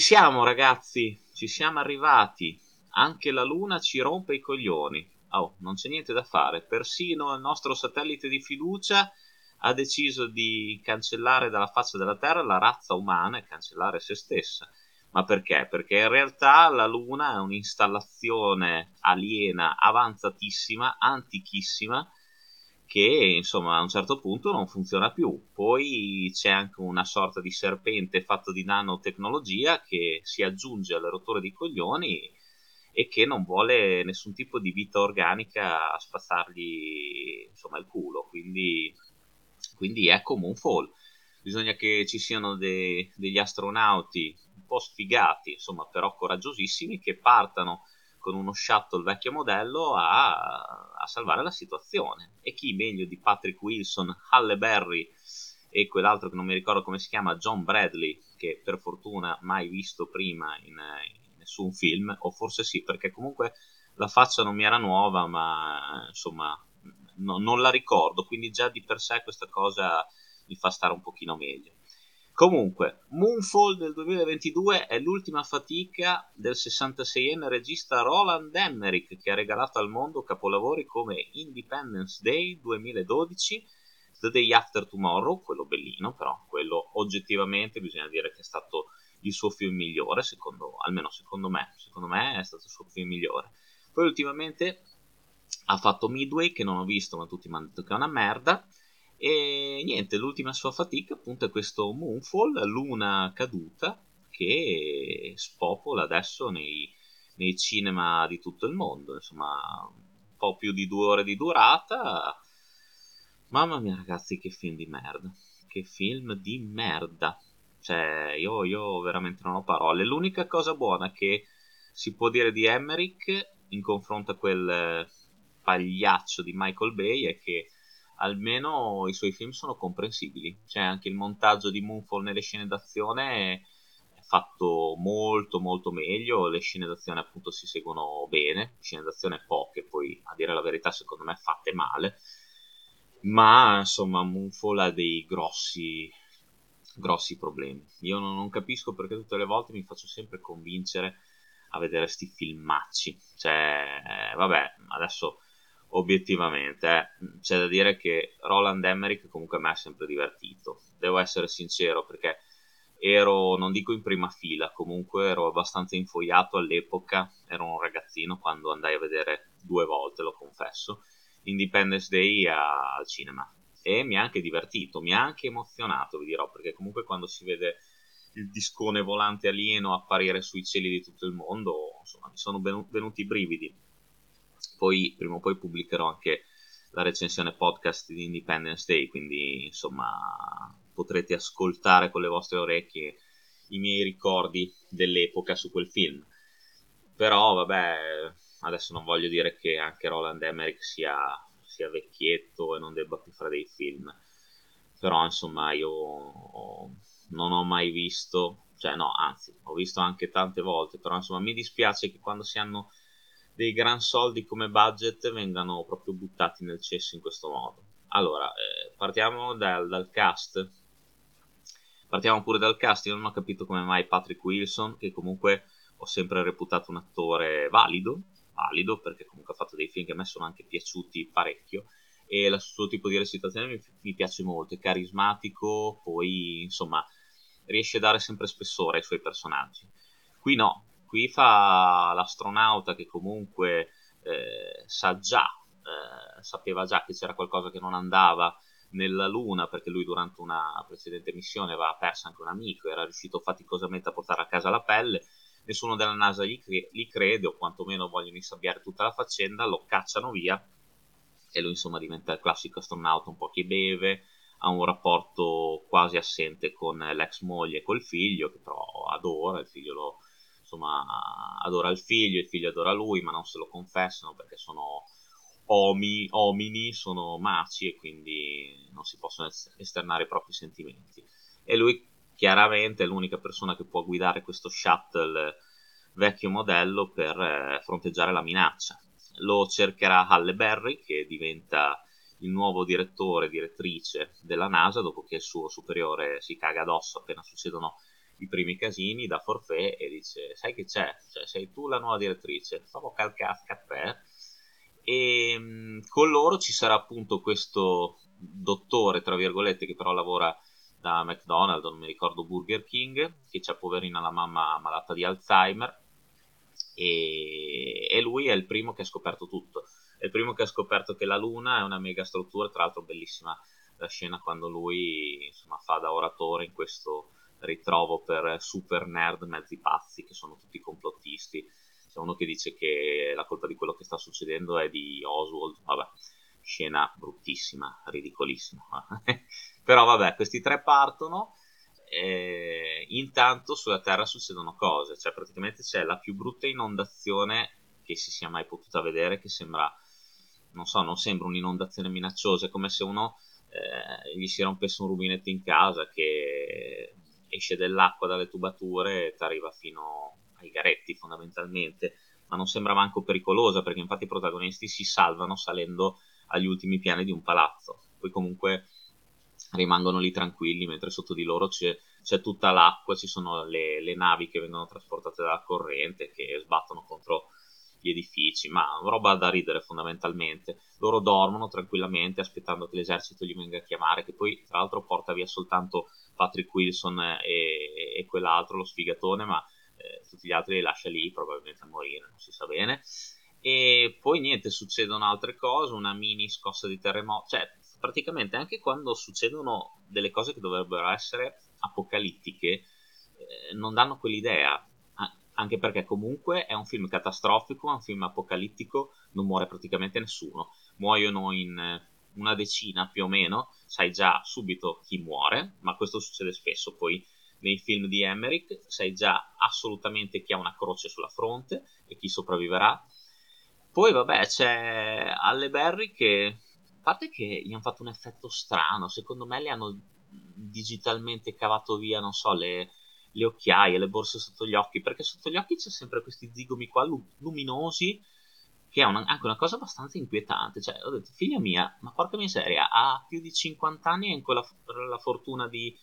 siamo ragazzi, ci siamo arrivati. Anche la Luna ci rompe i coglioni. Oh, non c'è niente da fare. Persino il nostro satellite di fiducia ha deciso di cancellare dalla faccia della Terra la razza umana e cancellare se stessa. Ma perché? Perché in realtà la Luna è un'installazione aliena avanzatissima, antichissima, che insomma a un certo punto non funziona più. Poi c'è anche una sorta di serpente fatto di nanotecnologia che si aggiunge alle rotture di coglioni e che non vuole nessun tipo di vita organica spazzargli insomma il culo. Quindi, quindi è come un fall. Bisogna che ci siano de- degli astronauti po' sfigati, insomma, però coraggiosissimi, che partano con uno shuttle vecchio modello a, a salvare la situazione. E chi meglio di Patrick Wilson, Halle Berry e quell'altro che non mi ricordo come si chiama, John Bradley, che per fortuna mai visto prima in, in nessun film, o forse sì, perché comunque la faccia non mi era nuova, ma insomma no, non la ricordo, quindi già di per sé questa cosa mi fa stare un pochino meglio. Comunque, Moonfall del 2022 è l'ultima fatica del 66enne regista Roland Emmerich che ha regalato al mondo capolavori come Independence Day 2012, The Day After Tomorrow, quello bellino, però quello oggettivamente bisogna dire che è stato il suo film migliore, secondo, almeno secondo me, secondo me è stato il suo film migliore. Poi ultimamente ha fatto Midway che non ho visto, ma tutti mi hanno detto che è una merda e niente, l'ultima sua fatica appunto è questo Moonfall, luna caduta, che spopola adesso nei, nei cinema di tutto il mondo, insomma, un po' più di due ore di durata. Mamma mia ragazzi, che film di merda, che film di merda. Cioè, io, io veramente non ho parole. L'unica cosa buona che si può dire di Emmerich in confronto a quel pagliaccio di Michael Bay è che almeno i suoi film sono comprensibili. Cioè, anche il montaggio di Moonfall nelle scene d'azione è fatto molto molto meglio. Le scene d'azione, appunto, si seguono bene. Scene d'azione poche, poi a dire la verità, secondo me, fatte male. Ma insomma, Moonfall ha dei grossi grossi problemi. Io non, non capisco perché tutte le volte mi faccio sempre convincere a vedere sti filmacci. Cioè, eh, vabbè, adesso obiettivamente eh. c'è da dire che Roland Emmerich comunque a me ha sempre divertito devo essere sincero perché ero non dico in prima fila comunque ero abbastanza infogliato all'epoca ero un ragazzino quando andai a vedere due volte lo confesso Independence Day al cinema e mi ha anche divertito mi ha anche emozionato vi dirò perché comunque quando si vede il discone volante alieno apparire sui cieli di tutto il mondo insomma mi sono venuti i brividi poi prima o poi pubblicherò anche la recensione podcast di Independence Day, quindi insomma potrete ascoltare con le vostre orecchie i miei ricordi dell'epoca su quel film. Però vabbè, adesso non voglio dire che anche Roland Emmerich sia, sia vecchietto e non debba più fare dei film. Però insomma io non ho mai visto, cioè no, anzi, ho visto anche tante volte, però insomma mi dispiace che quando si hanno dei gran soldi come budget vengano proprio buttati nel cesso in questo modo. Allora, eh, partiamo dal, dal, cast. Partiamo pure dal cast. Io non ho capito come mai Patrick Wilson, che comunque ho sempre reputato un attore valido, valido perché comunque ha fatto dei film che a me sono anche piaciuti parecchio e il suo tipo di recitazione mi, mi piace molto, è carismatico, poi insomma riesce a dare sempre spessore ai suoi personaggi. Qui no, qui fa l'astronauta che comunque eh, sa già, eh, sapeva già che c'era qualcosa che non andava nella Luna perché lui durante una precedente missione aveva perso anche un amico, era riuscito faticosamente a portare a casa la pelle, nessuno della NASA gli, cre- gli crede o quantomeno vogliono insabbiare tutta la faccenda, lo cacciano via e lui insomma diventa il classico astronauta un po' che beve, ha un rapporto quasi assente con l'ex moglie e col figlio che però adora, il figlio lo, insomma adora il figlio, il figlio adora lui, ma non se lo confessano perché sono omi, omini, sono maci e quindi non si possono esternare i propri sentimenti. E lui chiaramente è l'unica persona che può guidare questo shuttle vecchio modello per eh, fronteggiare la minaccia. Lo cercherà Halle Berry, che diventa il nuovo direttore, direttrice della NASA, dopo che il suo superiore si caga addosso appena succedono i primi casini da forfè e dice sai che c'è, cioè, sei tu la nuova direttrice, famo calcare caffè e mh, con loro ci sarà appunto questo dottore tra virgolette che però lavora da McDonald's, non mi ricordo Burger King, che c'ha poverina la mamma malata di Alzheimer. E, e lui è il primo che ha scoperto tutto, è il primo che ha scoperto che la Luna è una mega struttura, tra l'altro bellissima la scena quando lui insomma, fa da oratore in questo ritrovo per super nerd mezzi pazzi che sono tutti complottisti. C'è uno che dice che la colpa di quello che sta succedendo è di Oswald, vabbè, scena bruttissima, ridicolissima. Però vabbè, questi tre partono. E intanto sulla Terra succedono cose, cioè praticamente c'è la più brutta inondazione che si sia mai potuta vedere, che sembra, non so, non sembra un'inondazione minacciosa, è come se uno eh, gli si rompesse un rubinetto in casa che esce dell'acqua dalle tubature e ti arriva fino ai garetti fondamentalmente, ma non sembra manco pericolosa perché infatti i protagonisti si salvano salendo agli ultimi piani di un palazzo, poi comunque rimangono lì tranquilli mentre sotto di loro c'è, c'è tutta l'acqua, ci sono le, le, navi che vengono trasportate dalla corrente che sbattono contro gli edifici, ma roba da ridere fondamentalmente. Loro dormono tranquillamente aspettando che l'esercito li venga a chiamare, che poi tra l'altro porta via soltanto Patrick Wilson e, e quell'altro, lo sfigatone, ma eh, tutti gli altri li lascia lì probabilmente a morire, non si sa bene. E poi niente, succedono altre cose, una mini scossa di terremoto, cioè praticamente anche quando succedono delle cose che dovrebbero essere apocalittiche, eh, non danno quell'idea anche perché comunque è un film catastrofico, è un film apocalittico, non muore praticamente nessuno, muoiono in eh, una decina più o meno, sai già subito chi muore, ma questo succede spesso poi nei film di Emmerich, sai già assolutamente chi ha una croce sulla fronte e chi sopravviverà. Poi vabbè c'è Alle Berry che, a parte che gli hanno fatto un effetto strano, secondo me le hanno digitalmente cavato via, non so, le, le occhiaie, le borse sotto gli occhi, perché sotto gli occhi c'è sempre questi zigomi qua luminosi che è una, anche una cosa abbastanza inquietante. Cioè, ho detto, figlia mia, ma porca miseria, ha più di 50 anni e in quella la fortuna di,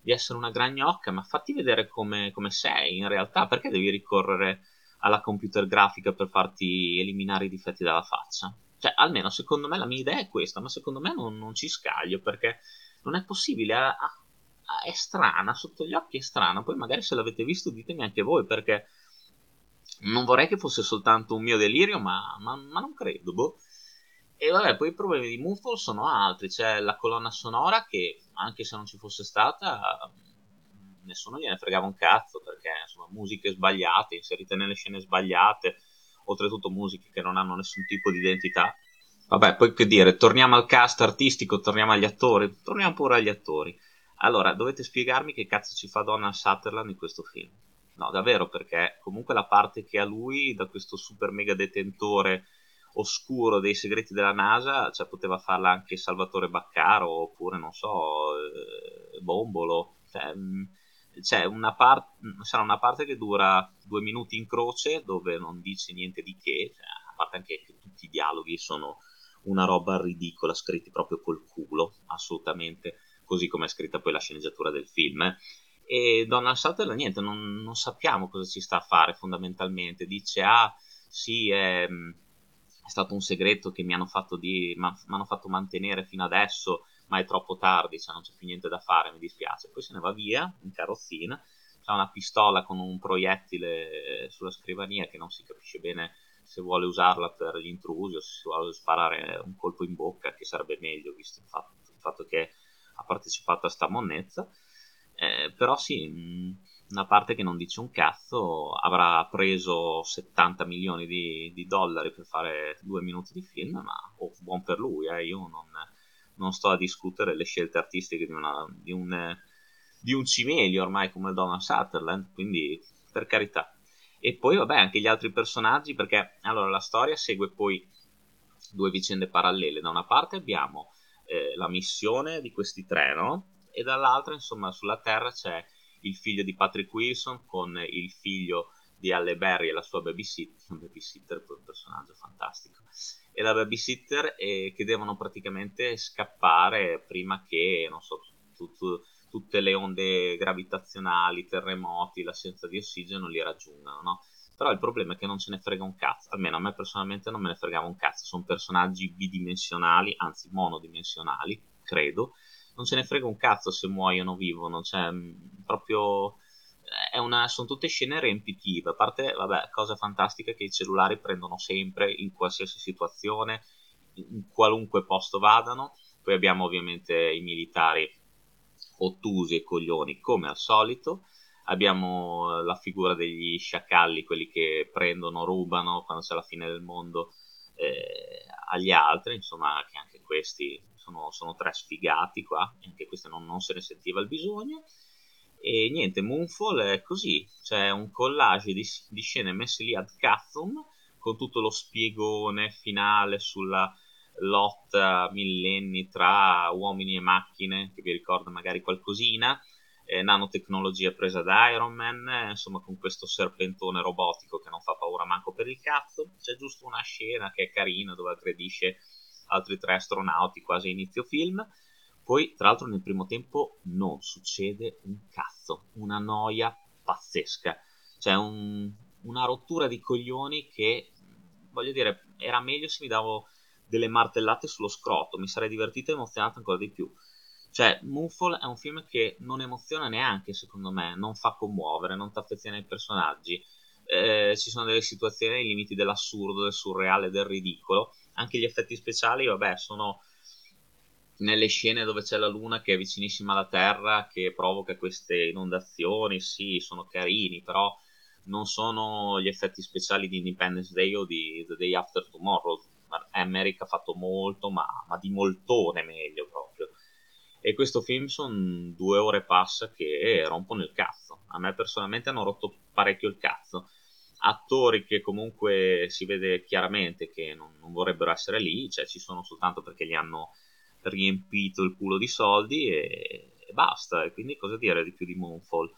di, essere una gragnocca, ma fatti vedere come, come, sei in realtà, perché devi ricorrere alla computer grafica per farti eliminare i difetti dalla faccia? Cioè, almeno secondo me la mia idea è questa, ma secondo me non, non ci scaglio perché non è possibile. Ha, è strana, sotto gli occhi è strana. Poi magari se l'avete visto ditemi anche voi perché non vorrei che fosse soltanto un mio delirio, ma, ma, ma non credo. Boh. E vabbè, poi i problemi di Moonfall sono altri. C'è la colonna sonora che, anche se non ci fosse stata, nessuno gliene fregava un cazzo perché insomma musiche sbagliate, inserite nelle scene sbagliate, oltretutto musiche che non hanno nessun tipo di identità. Vabbè, poi che dire, torniamo al cast artistico, torniamo agli attori, torniamo pure agli attori. Allora, dovete spiegarmi che cazzo ci fa Donald Sutherland in questo film. No, davvero, perché comunque la parte che ha lui da questo super mega detentore oscuro dei segreti della NASA, cioè poteva farla anche Salvatore Baccaro oppure, non so, eh, Bombolo. Cioè, mh, c'è una parte, sarà una parte che dura due minuti in croce dove non dice niente di che, cioè, a parte anche che tutti i dialoghi sono una roba ridicola, scritti proprio col culo, assolutamente, così come è scritta poi la sceneggiatura del film. E Donald Sutherland, niente, non, non, sappiamo cosa ci sta a fare fondamentalmente. Dice, ah, sì, è, è stato un segreto che mi hanno fatto, di, mi hanno fatto mantenere fino adesso, ma è troppo tardi, cioè non c'è più niente da fare, mi dispiace. Poi se ne va via in carrozzina, ha una pistola con un proiettile sulla scrivania che non si capisce bene se vuole usarla per gli intrusi o se vuole sparare un colpo in bocca, che sarebbe meglio visto il fatto, il fatto che ha partecipato a sta monnezza. Eh, però sì, una parte che non dice un cazzo avrà preso 70 milioni di, di dollari per fare due minuti di film, ma oh, buon per lui, eh, io non non sto a discutere le scelte artistiche di, una, di, un, di un cimelio ormai come Donald Sutherland, quindi per carità. E poi vabbè anche gli altri personaggi, perché allora la storia segue poi due vicende parallele. Da una parte abbiamo eh, la missione di questi tre, no? E dall'altra, insomma, sulla Terra c'è il figlio di Patrick Wilson con il figlio di Halle Berry e la sua babysitter, un babysitter, un personaggio fantastico e la babysitter e che devono praticamente scappare prima che, non so, tutto, tutte le onde gravitazionali, terremoti, l'assenza di ossigeno li raggiungano, no? Però il problema è che non ce ne frega un cazzo, almeno a me personalmente non me ne fregava un cazzo, sono personaggi bidimensionali, anzi monodimensionali, credo, non ce ne frega un cazzo se muoiono o vivono, cioè proprio una, sono tutte scene riempitive, a parte, vabbè, cosa fantastica che i cellulari prendono sempre in qualsiasi situazione, in qualunque posto vadano, poi abbiamo ovviamente i militari ottusi e coglioni come al solito, abbiamo la figura degli sciacalli, quelli che prendono, rubano quando c'è la fine del mondo eh, agli altri, insomma che anche questi sono, sono tre sfigati qua, anche questi non, non se ne sentiva il bisogno. E niente, Moonfall è così, c'è un collage di, di scene messe lì ad cazzo con tutto lo spiegone finale sulla lotta millenni tra uomini e macchine, che vi ricorda magari qualcosina, eh, nanotecnologia presa da Iron Man, eh, insomma con questo serpentone robotico che non fa paura manco per il cazzo, c'è giusto una scena che è carina dove aggredisce altri tre astronauti quasi a inizio film, poi, tra l'altro, nel primo tempo non succede un cazzo, una noia pazzesca. Cioè, un, una rottura di coglioni che, voglio dire, era meglio se mi davo delle martellate sullo scroto, mi sarei divertito e emozionato ancora di più. Cioè, Moonfall è un film che non emoziona neanche, secondo me, non fa commuovere, non ti affeziona ai personaggi. Eh, ci sono delle situazioni ai limiti dell'assurdo, del surreale, del ridicolo. Anche gli effetti speciali, vabbè, sono nelle scene dove c'è la luna che è vicinissima alla Terra, che provoca queste inondazioni, sì, sono carini, però non sono gli effetti speciali di Independence Day o di The Day After Tomorrow. America ha fatto molto, ma, ma di moltone meglio proprio. E questo film sono due ore e passa che rompono il cazzo. A me personalmente hanno rotto parecchio il cazzo. Attori che comunque si vede chiaramente che non, non vorrebbero essere lì, cioè ci sono soltanto perché li hanno riempito il culo di soldi e, e basta. E quindi cosa dire di più di Moonfall?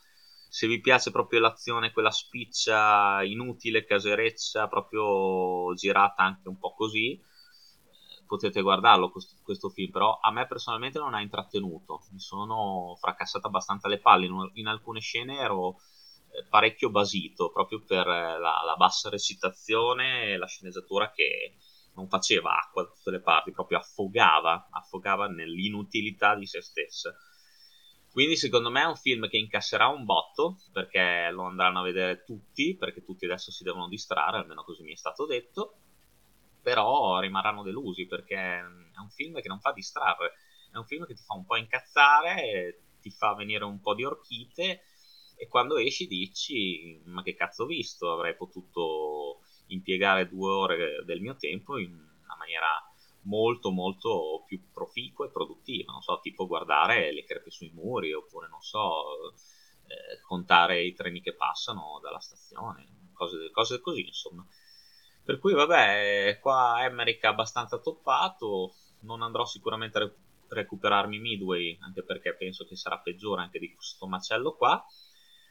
Se vi piace proprio l'azione, quella spiccia inutile, casereccia, proprio girata anche un po' così, potete guardarlo questo, questo, film, però a me personalmente non ha intrattenuto, mi sono fracassato abbastanza le palle, in, in alcune scene ero eh, parecchio basito proprio per la, la bassa recitazione e la sceneggiatura che, non faceva acqua da tutte le parti, proprio affogava, affogava nell'inutilità di se stessa. Quindi secondo me è un film che incasserà un botto, perché lo andranno a vedere tutti, perché tutti adesso si devono distrarre, almeno così mi è stato detto, però rimarranno delusi, perché è un film che non fa distrarre, è un film che ti fa un po' incazzare, ti fa venire un po' di orchite, e quando esci dici, ma che cazzo ho visto, avrei potuto impiegare due ore del mio tempo in una maniera molto molto più proficua e produttiva, non so, tipo guardare le crepe sui muri oppure non so, eh, contare i treni che passano dalla stazione, cose, cose così insomma. Per cui vabbè, qua Emmerich è abbastanza toppato, non andrò sicuramente a re- recuperarmi Midway, anche perché penso che sarà peggiore anche di questo macello qua.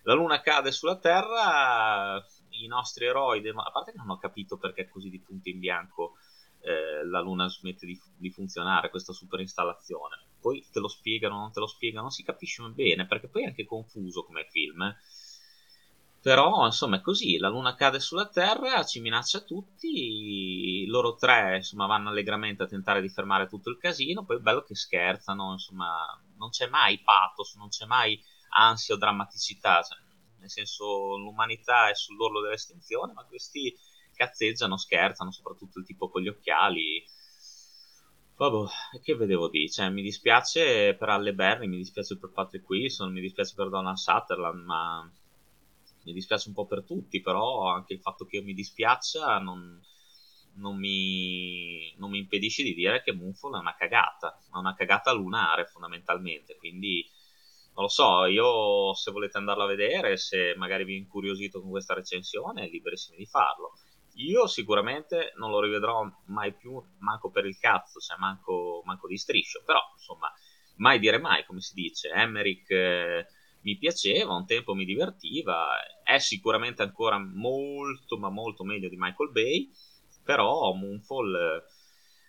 La luna cade sulla Terra, i nostri eroi, a parte che non ho capito perché così di punto in bianco eh, la luna smette di, di, funzionare, questa super installazione. Poi te lo spiegano, non te lo spiegano, non si capisce bene, perché poi è anche confuso come film. Eh. Però, insomma, è così, la luna cade sulla Terra, ci minaccia tutti, loro tre, insomma, vanno allegramente a tentare di fermare tutto il casino, poi è bello che scherzano, insomma, non c'è mai pathos, non c'è mai ansia o drammaticità, cioè, nel senso l'umanità è sull'orlo dell'estinzione, ma questi cazzeggiano, scherzano, soprattutto il tipo con gli occhiali. Vabbè, che vedevo di? Cioè, mi dispiace per Alle Berry, mi dispiace per Patrick Wilson, mi dispiace per Donald Sutherland, ma mi dispiace un po' per tutti, però anche il fatto che io mi dispiaccia non, non, mi, non mi impedisce di dire che Moonfall è una cagata, è una cagata lunare fondamentalmente, quindi non lo so, io se volete andarlo a vedere, se magari vi incuriosito con questa recensione, liberissimi di farlo. Io sicuramente non lo rivedrò mai più, manco per il cazzo, cioè manco, manco di striscio, però insomma, mai dire mai, come si dice. Emmerich eh, mi piaceva, un tempo mi divertiva, è sicuramente ancora molto, ma molto meglio di Michael Bay, però Moonfall eh,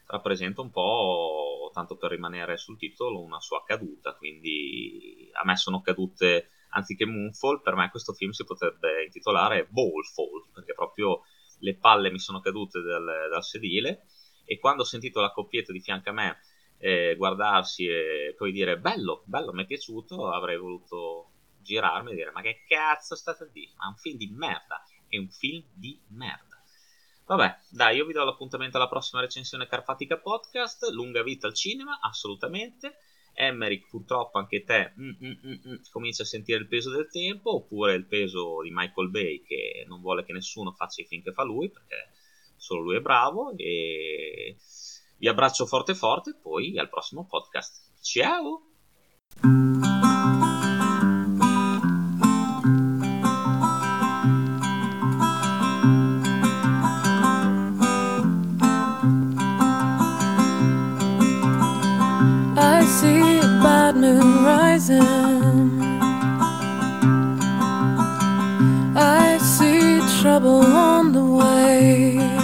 rappresenta un po' tanto per rimanere sul titolo, una sua caduta, quindi a me sono cadute, anziché Moonfall, per me questo film si potrebbe intitolare Ballfall, perché proprio le palle mi sono cadute dal, dal sedile e quando ho sentito la coppietta di fianco a me eh, guardarsi e poi dire bello, bello, mi è piaciuto, avrei voluto girarmi e dire ma che cazzo state a dire? Ma è un film di merda, è un film di merda. Vabbè, dai, io vi do l'appuntamento alla prossima recensione Carpatica Podcast. Lunga vita al cinema, assolutamente. Emmerich, purtroppo anche te mm, mm, mm, mm, comincia a sentire il peso del tempo, oppure il peso di Michael Bay che non vuole che nessuno faccia i film che fa lui, perché solo lui è bravo. E vi abbraccio forte forte, e poi al prossimo podcast. Ciao! rising. I see trouble on the way.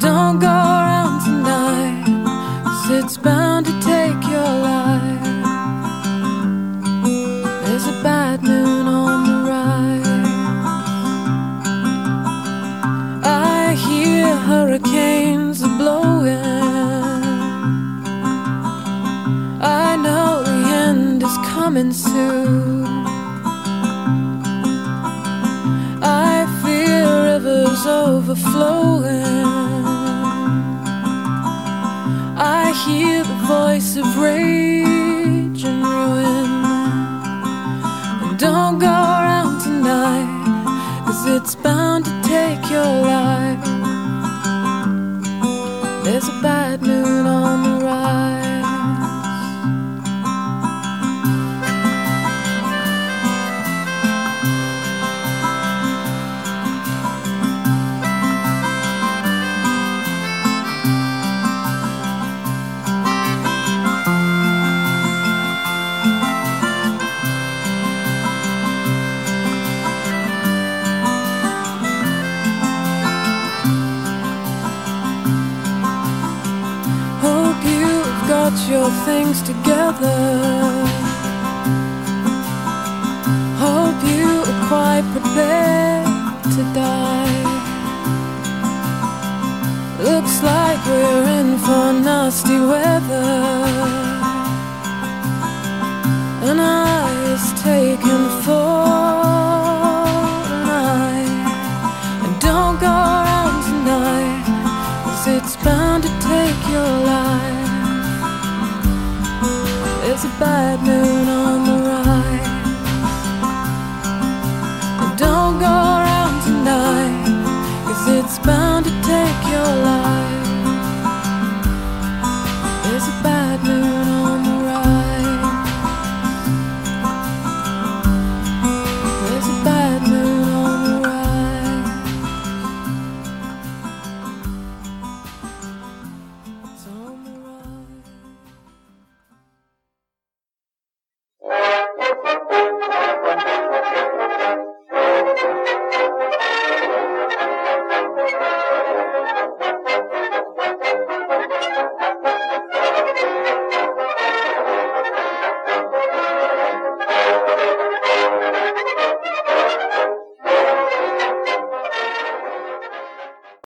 Don't go around tonight, cause it's bound to take your life. There's a bad moon on the rise. I hear hurricanes are blowing. I know the end is coming soon. Rivers overflowing. I hear the voice of rage and ruin. Don't go around tonight, cause it's bound to take your life. There's a bad things together. Hope you are quite prepared to die. Looks like we're in for nasty weather. but